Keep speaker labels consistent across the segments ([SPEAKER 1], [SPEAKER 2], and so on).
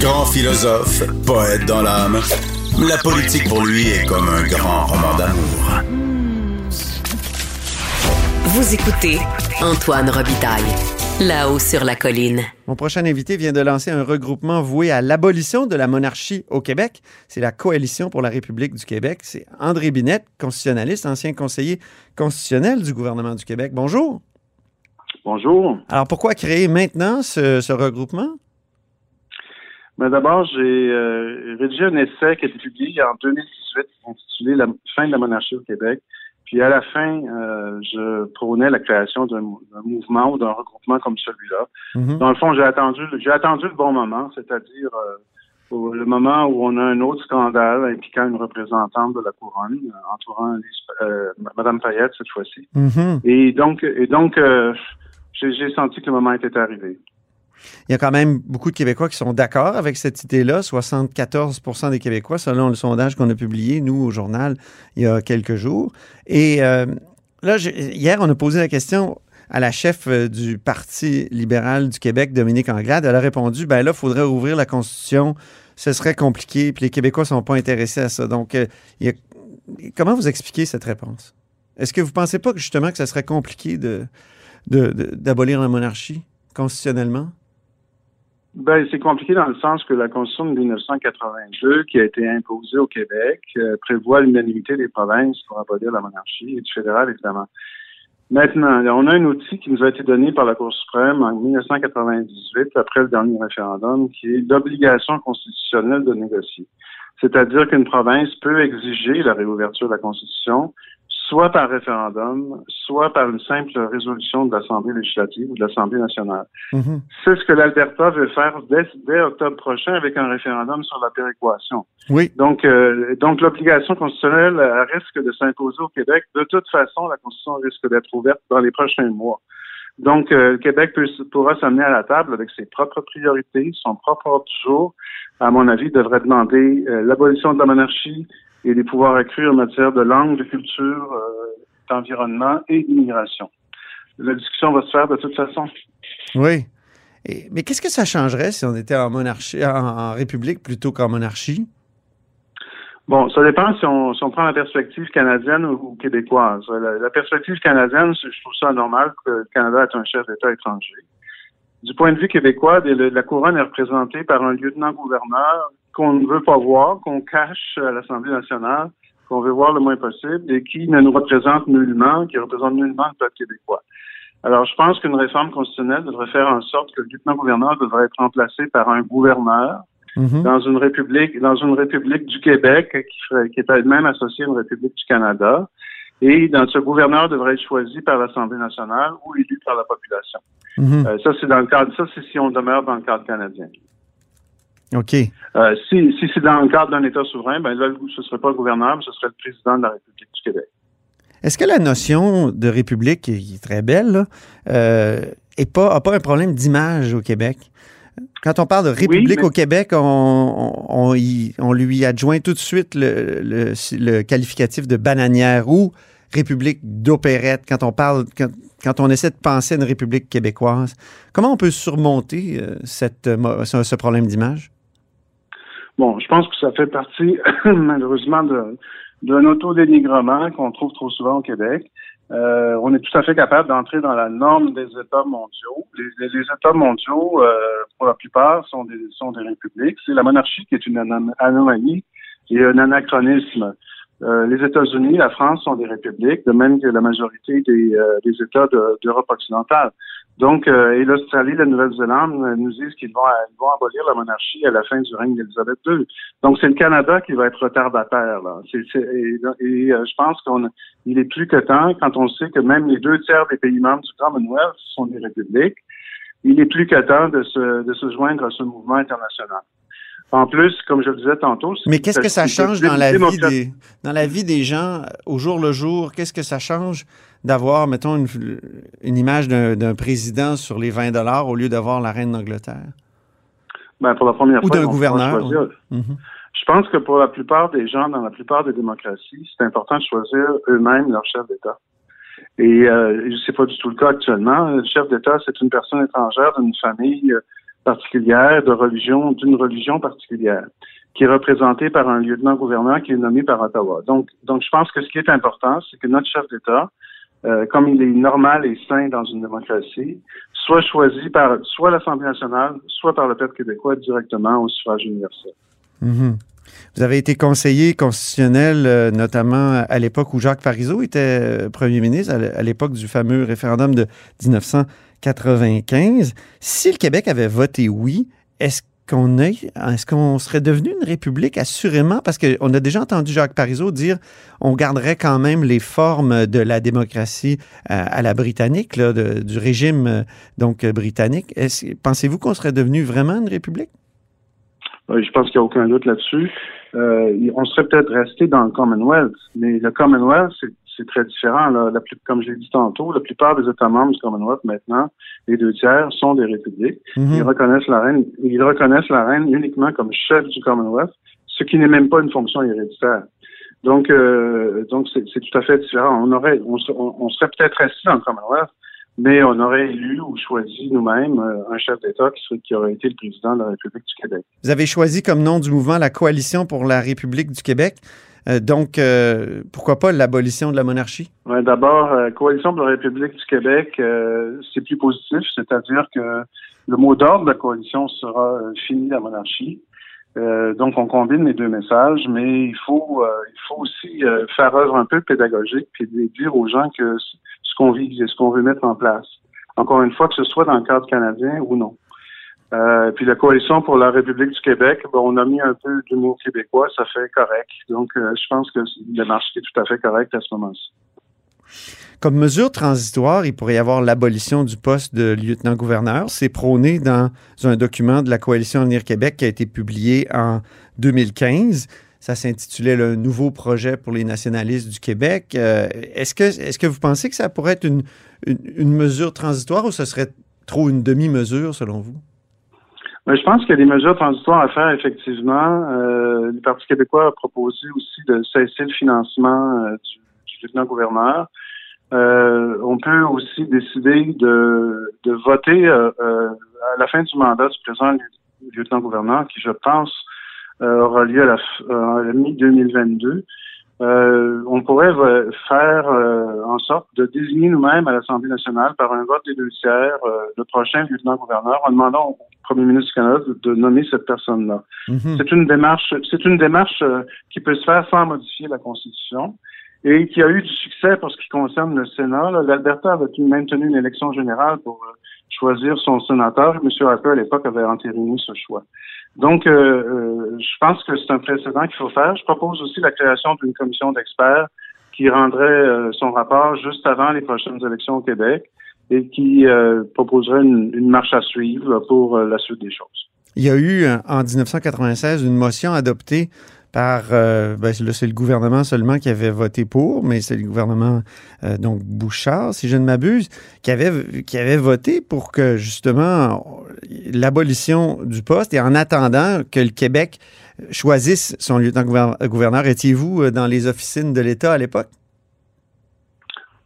[SPEAKER 1] Grand philosophe, poète dans l'âme, la politique pour lui est comme un grand roman d'amour.
[SPEAKER 2] Vous écoutez Antoine Robitaille, là-haut sur la colline.
[SPEAKER 3] Mon prochain invité vient de lancer un regroupement voué à l'abolition de la monarchie au Québec. C'est la Coalition pour la République du Québec. C'est André Binette, constitutionnaliste, ancien conseiller constitutionnel du gouvernement du Québec. Bonjour.
[SPEAKER 4] Bonjour.
[SPEAKER 3] Alors pourquoi créer maintenant ce, ce regroupement?
[SPEAKER 4] Mais d'abord, j'ai euh, rédigé un essai qui a été publié en 2018 intitulé La fin de la monarchie au Québec. Puis à la fin, euh, je prônais la création d'un mouvement ou d'un regroupement comme celui-là.
[SPEAKER 3] Mhm.
[SPEAKER 4] Dans le fond, j'ai attendu, j'ai attendu le bon moment, c'est-à-dire euh, le moment où on a un autre scandale impliquant une représentante de la couronne, entourant Madame Payette cette fois-ci.
[SPEAKER 3] Mhm.
[SPEAKER 4] Et donc, et donc, j'ai senti que le moment était arrivé.
[SPEAKER 3] Il y a quand même beaucoup de Québécois qui sont d'accord avec cette idée-là. 74% des Québécois, selon le sondage qu'on a publié, nous, au journal, il y a quelques jours. Et euh, là, hier, on a posé la question à la chef euh, du Parti libéral du Québec, Dominique Anglade. Elle a répondu, ben là, il faudrait ouvrir la Constitution. Ce serait compliqué, puis les Québécois ne sont pas intéressés à ça. Donc, euh, comment vous expliquez cette réponse? Est-ce que vous ne pensez pas justement que ce serait compliqué de, d'abolir la monarchie constitutionnellement?
[SPEAKER 4] Ben, c'est compliqué dans le sens que la Constitution de 1982, qui a été imposée au Québec, euh, prévoit l'unanimité des provinces pour abolir la monarchie et du fédéral, évidemment. Maintenant, on a un outil qui nous a été donné par la Cour suprême en 1998, après le dernier référendum, qui est l'obligation constitutionnelle de négocier. C'est-à-dire qu'une province peut exiger la réouverture de la Constitution, soit par référendum, soit par une simple résolution de l'Assemblée législative ou de l'Assemblée nationale.
[SPEAKER 3] Mhm.
[SPEAKER 4] C'est ce que l'Alberta veut faire dès, dès octobre prochain avec un référendum sur la péréquation.
[SPEAKER 3] Oui.
[SPEAKER 4] Donc, euh, donc l'obligation constitutionnelle euh, risque de s'imposer au Québec. De toute façon, la Constitution risque d'être ouverte dans les prochains mois. Donc, euh, le Québec peut- pourra s'amener à la table avec ses propres priorités, son propre ordre du jour. À mon avis, devrait demander euh, l'abolition de la monarchie et des pouvoirs accrus en matière de langue, de culture, euh, d'environnement et d'immigration. La discussion va se faire de toute façon.
[SPEAKER 3] Oui. Et- mais qu'est-ce que ça changerait si on était en monarchie, en, en république plutôt qu'en monarchie?
[SPEAKER 4] Bon, ça dépend si on, si on prend la perspective canadienne ou, ou québécoise. La, la perspective canadienne, je trouve ça normal que le Canada est un chef d'État étranger. Du point de vue québécois, la couronne est représentée par un lieutenant-gouverneur qu'on ne veut pas voir, qu'on cache à l'Assemblée nationale, qu'on veut voir le moins possible et qui ne nous représente nullement, qui représente nullement le peuple québécois. Alors, je pense qu'une réforme constitutionnelle devrait faire en sorte que le lieutenant-gouverneur devrait être remplacé par un gouverneur
[SPEAKER 3] Mhm.
[SPEAKER 4] dans une république, dans une république du Québec qui, ferait- qui est elle-même associée à une république du Canada. Et dans ce gouverneur devrait être choisi par l'Assemblée nationale ou élu par la population.
[SPEAKER 3] Mhm.
[SPEAKER 4] Euh, ça, c'est dans le cadre, ça, c'est si on demeure dans le cadre canadien.
[SPEAKER 3] OK.
[SPEAKER 4] Euh, si si c'est dans le cadre d'un État souverain, ben là, ce serait pas le gouverneur, mais ce serait le président de la République du Québec.
[SPEAKER 3] Est-ce que la notion de république, qui est très belle, là, euh, est pas, a pas un problème d'image au Québec? Quand on parle de république
[SPEAKER 4] mais-
[SPEAKER 3] au Québec, on, on, on y- on lui adjoint tout de suite le, le- le qualificatif de bananière ou république d'opérette quand on parle, quand, quand on essaie de penser à une république québécoise. Comment on peut surmonter euh, cette, euh, ce problème d'image?
[SPEAKER 4] Bon, je pense que ça fait partie, malheureusement, d'un autodénigrement qu'on trouve trop souvent au Québec. Euh, on est tout à fait capable d'entrer dans la norme des États mondiaux. Les, les- les États mondiaux, euh, pour la plupart, sont des, sont des républiques. C'est la monarchie qui est une anom- anomalie et un anachronisme. Euh, les États-Unis, la France sont des républiques, de même que la majorité des, euh, des États de- d'Europe occidentale. Donc, euh, et l'Australie, la Nouvelle-Zélande euh, nous disent qu'ils vont, ils vont abolir la monarchie à la fin du règne d'Élisabeth II. Donc, c'est le Canada qui va être retardataire. Là. C'est, c'est- et et, euh, je pense qu'il est plus que temps, quand on sait que même les deux tiers des pays membres du Commonwealth sont des républiques, il est plus que temps de se, de se joindre à ce mouvement international. En plus, comme je le disais tantôt... c'est-
[SPEAKER 3] Mais qu'est-ce que ça change dans la, vie des, dans la vie des gens euh, au jour le jour? Qu'est-ce que ça change d'avoir, mettons, une, une image d'un d'un président sur les 20 dollars au lieu d'avoir la reine d'Angleterre?
[SPEAKER 4] Ben, pour la première
[SPEAKER 3] Ou
[SPEAKER 4] fois,
[SPEAKER 3] d'un gouverneur. Mhm.
[SPEAKER 4] Je pense que pour la plupart des gens, dans la plupart des démocraties, c'est important de choisir eux-mêmes leur chef d'État. Et euh, c'est pas du tout le cas actuellement. Le chef d'État, c'est une personne étrangère d'une famille particulière, de religion, d'une religion particulière, qui est représentée par un lieutenant-gouverneur qui est nommé par Ottawa. Donc, donc, je pense que ce qui est important, c'est que notre chef d'État, euh, comme il est normal et sain dans une démocratie, soit choisi par soit l'Assemblée nationale, soit par le peuple québécois directement au suffrage universel.
[SPEAKER 3] Mhm. Vous avez été conseiller constitutionnel, euh, notamment à l'époque où Jacques Parizeau était euh, premier ministre, à l'époque du fameux référendum de 1995. Si le Québec avait voté oui, est-ce qu'on est, est-ce serait devenu une république assurément? Parce qu'on a déjà entendu Jacques Parizeau dire on garderait quand même les formes de la démocratie euh, à, la britannique, du régime donc britannique. pensez-vous qu'on serait devenu vraiment une république?
[SPEAKER 4] je pense qu'il n'y a aucun doute là-dessus. Euh, on serait peut-être resté dans le Commonwealth, mais le Commonwealth, c'est très différent. Là. La comme je l'ai dit tantôt, la plupart des États membres du Commonwealth maintenant, les deux tiers, sont des républiques. Mhm. Ils reconnaissent la reine, ils reconnaissent la reine uniquement comme chef du Commonwealth, ce qui n'est même pas une fonction héréditaire. Donc, euh, donc c'est tout à fait différent. On aurait, on, on serait peut-être resté dans le Commonwealth, mais on aurait élu ou choisi nous-mêmes euh, un chef d'État qui, qui, aurait été le président de la République du Québec.
[SPEAKER 3] Vous avez choisi comme nom du mouvement la Coalition pour la République du Québec. Euh, donc, euh, pourquoi pas l'abolition de la monarchie?
[SPEAKER 4] Ouais, D'abord, Coalition pour la République du Québec, c'est plus positif, c'est-à-dire que le mot d'ordre de la coalition sera fini la monarchie. donc, on combine les deux messages, mais il faut, il faut aussi faire œuvre un peu pédagogique et dire aux gens que qu'on vise et ce qu'on veut mettre en place. Encore une fois, que ce soit dans le cadre canadien ou non. Euh, puis la coalition pour la République du Québec, on a mis un peu d'humour québécois, ça fait correct. Donc, euh, je pense que c'est une démarche qui est tout à fait correcte à ce moment-ci.
[SPEAKER 3] Comme mesure transitoire, il pourrait y avoir l'abolition du poste de lieutenant-gouverneur. C'est prôné dans un document de la Coalition Avenir Québec qui a été publié en 2015. Ça s'intitulait le nouveau projet pour les nationalistes du Québec. Euh, est-ce que, est que vous pensez que ça pourrait être une, une, mesure transitoire ou ce serait trop une demi-mesure selon vous?
[SPEAKER 4] Je pense qu'il y a des mesures transitoires à faire, effectivement. Euh, le Parti québécois a proposé aussi de cesser le financement euh, du, lieutenant-gouverneur. on peut aussi décider de, de voter à la fin du mandat du président lieutenant-gouverneur, qui, je pense, euh, aura lieu à la, euh, mi-2022. Euh, on pourrait faire en sorte de désigner nous-mêmes à l'Assemblée nationale par un vote des deux tiers le prochain lieutenant-gouverneur en demandant au premier ministre du Canada de, nommer cette personne-là. Mhm. C'est une démarche, c'est une démarche qui peut se faire sans modifier la Constitution et qui a eu du succès pour ce qui concerne le Sénat. L'Alberta avait même tenu une élection générale pour choisir son sénateur. M. Harper, à l'époque, avait entériné ce choix. Donc, euh, euh, je pense que c'est un précédent qu'il faut faire. Je propose aussi la création d'une commission d'experts qui rendrait euh, son rapport juste avant les prochaines élections au Québec et qui proposerait une, marche à suivre pour la suite des choses.
[SPEAKER 3] Il y a eu en 1996 une motion adoptée par, euh, ben, c'est le gouvernement seulement qui avait voté pour, mais c'est le gouvernement, euh, donc Bouchard, si je ne m'abuse, qui avait, qui avait voté pour que justement l'abolition du poste et en attendant que le Québec choisisse son lieutenant-gouverneur. Étiez-vous euh, dans les officines de l'État à l'époque?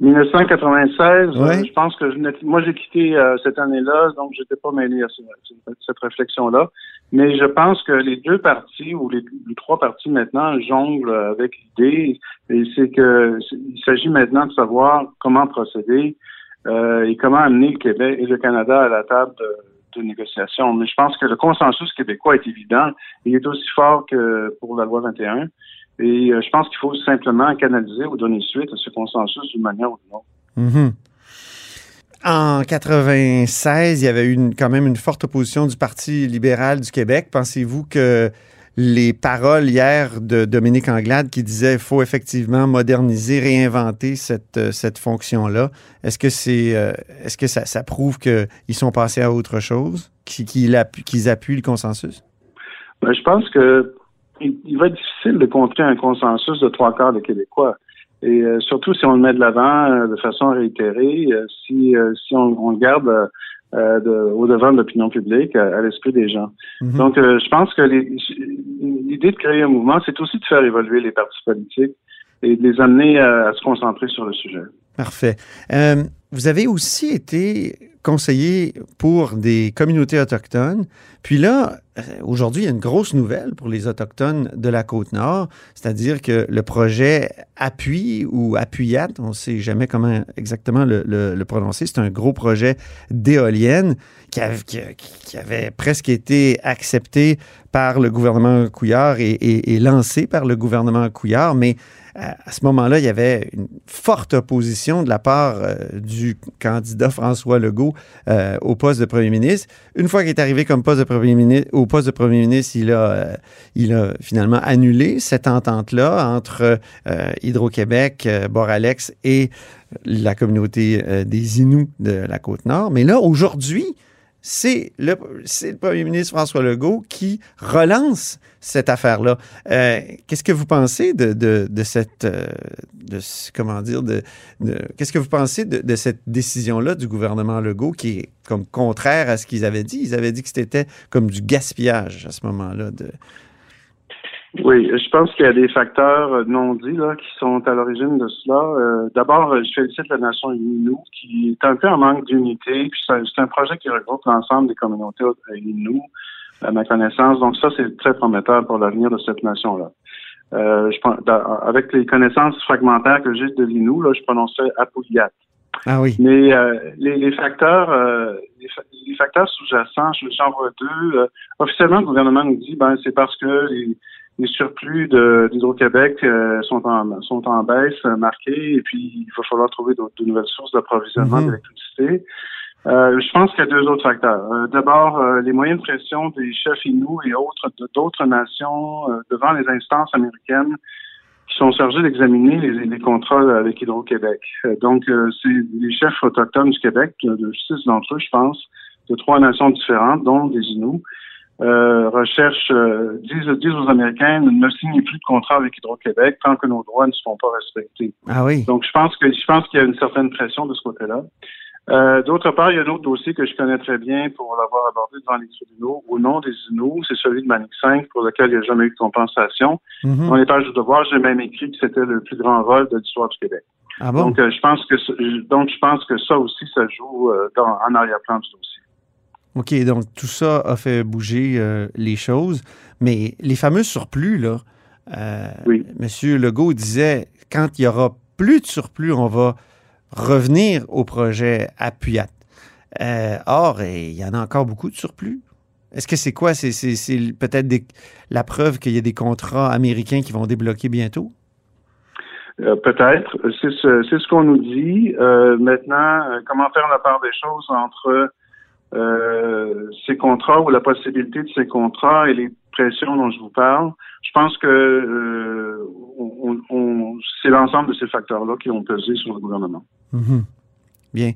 [SPEAKER 4] 1996, je pense que je moi j'ai quitté cette année-là, donc j'étais pas mêlé à cette réflexion-là. Mais je pense que les deux partis ou les, trois partis maintenant jonglent avec l'idée, et c'est que il s'agit maintenant de savoir comment procéder euh, et comment amener le Québec et le Canada à la table de, de négociation. Mais je pense que le consensus québécois est évident. Il est aussi fort que pour la loi 21. Et euh, je pense qu'il faut simplement canaliser ou donner suite à ce consensus d'une manière ou d'une autre.
[SPEAKER 3] Mm-hmm. En 96, il y avait eu quand même une forte opposition du Parti libéral du Québec. Pensez-vous que les paroles hier de Dominique Anglade qui disait qu'il faut effectivement moderniser, réinventer cette, euh, cette fonction-là, est-ce que, c'est, euh, est-ce que ça, ça prouve qu'ils sont passés à autre chose, qu'ils, appuient, qu'ils appuient le consensus?
[SPEAKER 4] Ben, je pense que il va être difficile de contrer un consensus de trois quarts des Québécois. Et euh, surtout si on le met de l'avant euh, de façon réitérée, euh, si, si on, on, le garde de, au devant de l'opinion publique, à, l'esprit des gens. Mhm. Donc, je pense que l'idée de créer un mouvement, c'est aussi de faire évoluer les partis politiques et de les amener à, se concentrer sur le sujet.
[SPEAKER 3] Parfait. Vous avez aussi été conseiller pour des communautés autochtones. Puis là, euh, aujourd'hui, il y a une grosse nouvelle pour les Autochtones de la Côte-Nord, c'est-à-dire que le projet Appuie ou Appuyat, on ne sait jamais comment exactement le, prononcer, c'est un gros projet d'éolienne qui, qui, avait presque été accepté par le gouvernement Couillard et, et lancé par le gouvernement Couillard, mais à ce moment-là, il y avait une forte opposition de la part euh, du candidat François Legault euh, au poste de premier ministre. Une fois qu'il est arrivé comme poste de premier ministre, au poste de premier ministre, il a, euh, il a finalement annulé cette entente-là entre Hydro-Québec, Boralex et la communauté des Inuits de la Côte-Nord. Mais là, aujourd'hui, c'est le, premier ministre François Legault qui relance cette affaire-là. Euh, qu'est-ce que vous pensez de, cette, euh, comment dire, de, qu'est-ce que vous pensez de, cette décision-là du gouvernement Legault qui est comme contraire à ce qu'ils avaient dit? Ils avaient dit que c'était comme du gaspillage à ce moment-là.
[SPEAKER 4] Oui, je pense qu'il y a des facteurs non dits là, qui sont à l'origine de cela. Euh, d'abord, je félicite la nation Innu qui est un peu en manque d'unité. Puis c'est un projet qui regroupe l'ensemble des communautés Innu, à ma connaissance. Donc ça, c'est très prometteur pour l'avenir de cette nation-là. Euh, je, avec les connaissances fragmentaires que j'ai de l'Innu, là, je prononçais Apouliat.
[SPEAKER 3] Ah oui.
[SPEAKER 4] Mais euh, les, les, facteurs, euh, les, facteurs sous-jacents, j'en vois deux. officiellement, le gouvernement nous dit, ben c'est parce que les, les surplus d'Hydro-Québec euh, sont, en, sont en baisse euh, marquée et puis il va falloir trouver de, nouvelles sources d'approvisionnement mhm. d'électricité. Euh, je pense qu'il y a deux autres facteurs. D'abord, les moyens de pression des chefs Inuits et autres d'autres nations devant les instances américaines qui sont chargées d'examiner les, les, contrats avec Hydro-Québec. donc, c'est les chefs autochtones du Québec, de six d'entre eux, je pense, de trois nations différentes, dont des Inuits, euh, recherche euh, disent, aux Américains ne signez plus de contrat avec Hydro-Québec tant que nos droits ne seront pas respectés.
[SPEAKER 3] Ah oui.
[SPEAKER 4] Donc je pense que je pense qu'il y a une certaine pression de ce côté-là. Euh, D'autre part, il y a un autre dossier que je connais très bien pour l'avoir abordé devant les tribunaux au nom des Inuits, c'est celui de Manic 5 pour lequel il n'y a jamais eu de compensation. Mm Dans les pages de devoir, j'ai même écrit que c'était le plus grand vol de l'histoire du Québec.
[SPEAKER 3] Ah bon?
[SPEAKER 4] Donc euh, je pense que donc je pense que ça aussi ça joue euh, dans, en arrière-plan du dossier.
[SPEAKER 3] OK, donc tout ça a fait bouger euh, les choses. Mais les fameux surplus, là, euh, M. Legault disait quand il y aura plus de surplus, on va revenir au projet Appuyat. Euh, or, il y en a encore beaucoup de surplus. Est-ce que c'est quoi? C'est, peut-être la preuve qu'il y a des contrats américains qui vont débloquer bientôt?
[SPEAKER 4] peut-être. C'est ce, ce qu'on nous dit. maintenant, comment faire la part des choses entre euh, ces contrats ou la possibilité de ces contrats et les pressions dont je vous parle, je pense que euh, c'est l'ensemble de ces facteurs-là qui ont pesé sur le gouvernement.
[SPEAKER 3] Mhm. Bien.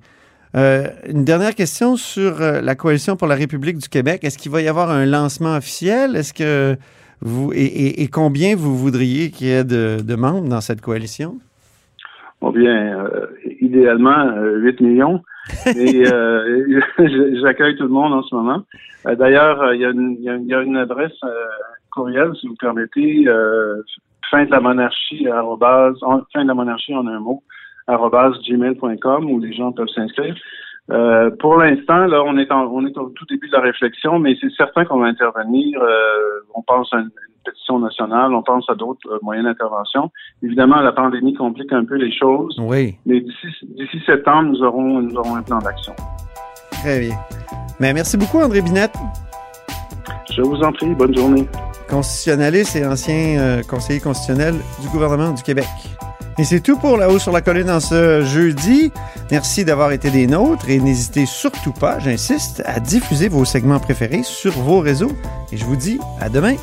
[SPEAKER 3] Euh, une dernière question sur la coalition pour la République du Québec. Est-ce qu'il va y avoir un lancement officiel? Est-ce que vous et, combien vous voudriez qu'il y ait de, membres dans cette coalition?
[SPEAKER 4] Bon bien, idéalement 8 millions. Et euh, j'accueille tout le monde en ce moment. Euh, d'ailleurs, euh, il y, a une adresse courriel, si vous permettez, fin de la monarchie, arrobase, fin de la monarchie en un mot, arrobase gmail.com où les gens peuvent s'inscrire. pour l'instant, là, on est on est au tout début de la réflexion, mais c'est certain qu'on va intervenir. on pense à une, pétition nationale, on pense à d'autres euh, moyens d'intervention. Évidemment, la pandémie complique un peu les choses.
[SPEAKER 3] Oui.
[SPEAKER 4] Mais d'ici septembre, nous aurons, nous aurons un plan d'action.
[SPEAKER 3] Très bien. Mais merci beaucoup, André Binette.
[SPEAKER 4] Je vous en prie. Bonne journée.
[SPEAKER 3] Constitutionnaliste et ancien euh, conseiller constitutionnel du gouvernement du Québec. Et c'est tout pour La Haut sur la Colline en ce jeudi. Merci d'avoir été des nôtres et n'hésitez surtout pas, j'insiste, à diffuser vos segments préférés sur vos réseaux. Et je vous dis à demain.